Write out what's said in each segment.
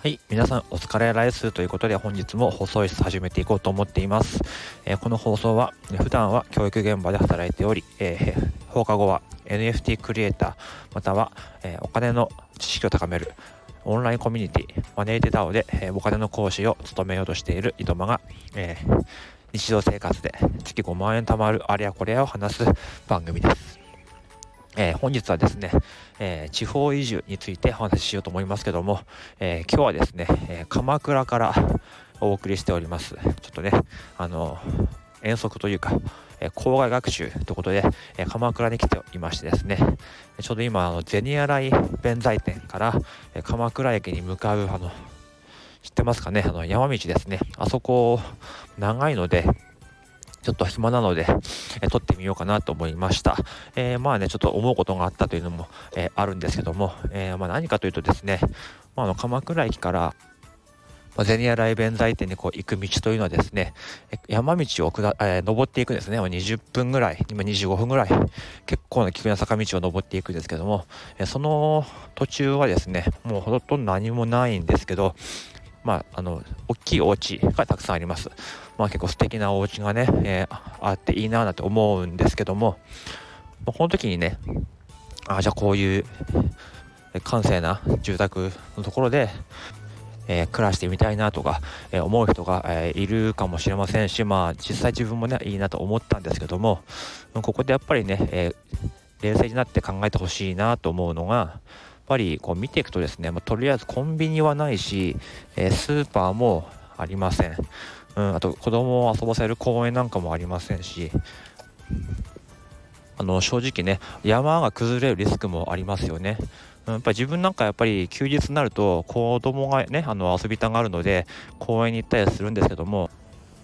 はい。皆さん、お疲れライスということで、本日も放送室始めていこうと思っています。えー、この放送は、普段は教育現場で働いており、えー、放課後は NFT クリエイター、または、えー、お金の知識を高める、オンラインコミュニティ、マネーテダオで、えお金の講師を務めようとしている井戸間が、え日常生活で月5万円貯まるあれやこれやを話す番組です。えー、本日はですね、えー、地方移住についてお話ししようと思いますけども、えー、今日はですね、え鎌倉からお送りしております。ちょっとね、あの遠足というか、え郊外学習ということで、え鎌倉に来ていましてですね、ちょうど今、あの銭洗弁財天から、え鎌倉駅に向かう、あの、知ってますかね、あの山道ですね、あそこ長いので、ちょっと暇なので、え撮ってみようかなと思いました。えー、まあね、ちょっと思うことがあったというのも、えー、あるんですけども、えー、まあ何かというとですね、まあ、あの鎌倉駅から、まあ、ゼニアライ弁財店にこう行く道というのはですね、山道を下、え、登っていくんですね。20分ぐらい、今25分ぐらい、結構な急な坂道を登っていくんですけども、え、その途中はですね、もうほとんど何もないんですけど、まあ、あの、大きいお家がたくさんあります。まあ結構素敵なお家がね、えー、あっていいななんて思うんですけども、まあ、この時にね、あじゃあこういう閑静な住宅のところで、えー、暮らしてみたいなとか、えー、思う人が、えー、いるかもしれませんし、まあ実際自分もね、いいなと思ったんですけども、ここでやっぱりね、え冷静になって考えてほしいなと思うのが、ぱりこう見ていくとですね、まあ、とりあえずコンビニはないし、えー、スーパーもありません。うん、あと子供を遊ばせる公園なんかもありませんし、あの正直ね、山が崩れるリスクもありますよね。やっぱり自分なんかやっぱり休日になると子供がね、あの遊びたがるので公園に行ったりするんですけども、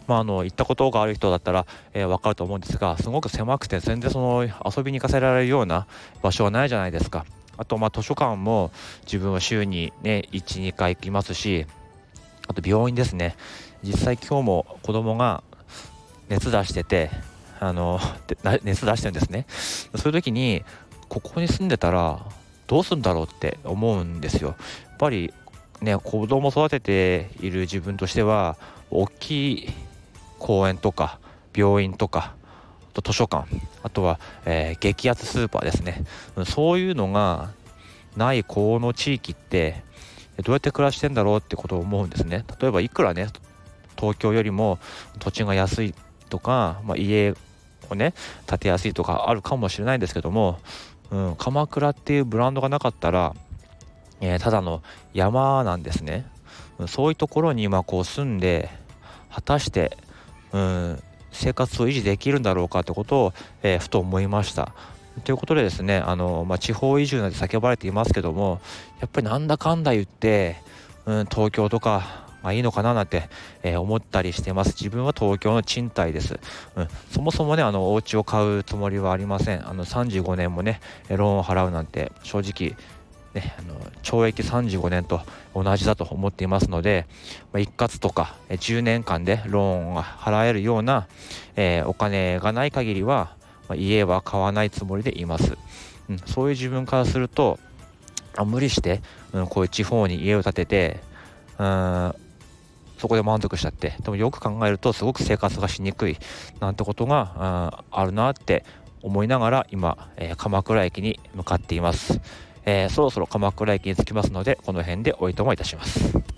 まあ、あの行ったことがある人だったら、えー、分かると思うんですがすごく狭くて全然その遊びに行かせられるような場所はないじゃないですか。あとまあ図書館も自分は週にね12回行きますしあと病院ですね。実際今日も子供が熱出しててあの熱出してるんですね。そういう時にここに住んでたらどうするんだろうって思うんですよ。やっぱりね子供育てている自分としては大きい公園とか病院とかと図書館。あとは、えー、激アツスーパーですね。そういうのがないこの地域ってどうやって暮らしてんだろうってことを思うんですね。例えばいくらね東京よりも土地が安いとか、まあ、家をね建てやすいとかあるかもしれないんですけども、うん、鎌倉っていうブランドがなかったら、えー、ただの山なんですね。そういうところに今こう住んで果たして、うん、生活を維持できるんだろうかってことを、えー、ふと思いました。ということでですねあの、まあ、地方移住なんて叫ばれていますけどもやっぱりなんだかんだ言って、うん、東京とかまあいいのかななんて、えー、思ったりしてます。自分は東京の賃貸です。うん、そもそもね、あの、お家を買うつもりはありません。あの、35年もね、ローンを払うなんて、正直、ね、あの懲役35年と同じだと思っていますので、まあ、一括とか10年間でローンが払えるような、えー、お金がない限りは、まあ、家は買わないつもりでいます、うん、そういう自分からするとあ無理して、うん、こういう地方に家を建ててうんそこで満足しちゃってでもよく考えるとすごく生活がしにくいなんてことがあるなって思いながら今、えー、鎌倉駅に向かっています。えー、そろそろ鎌倉駅に着きますので、この辺でおいともいたします。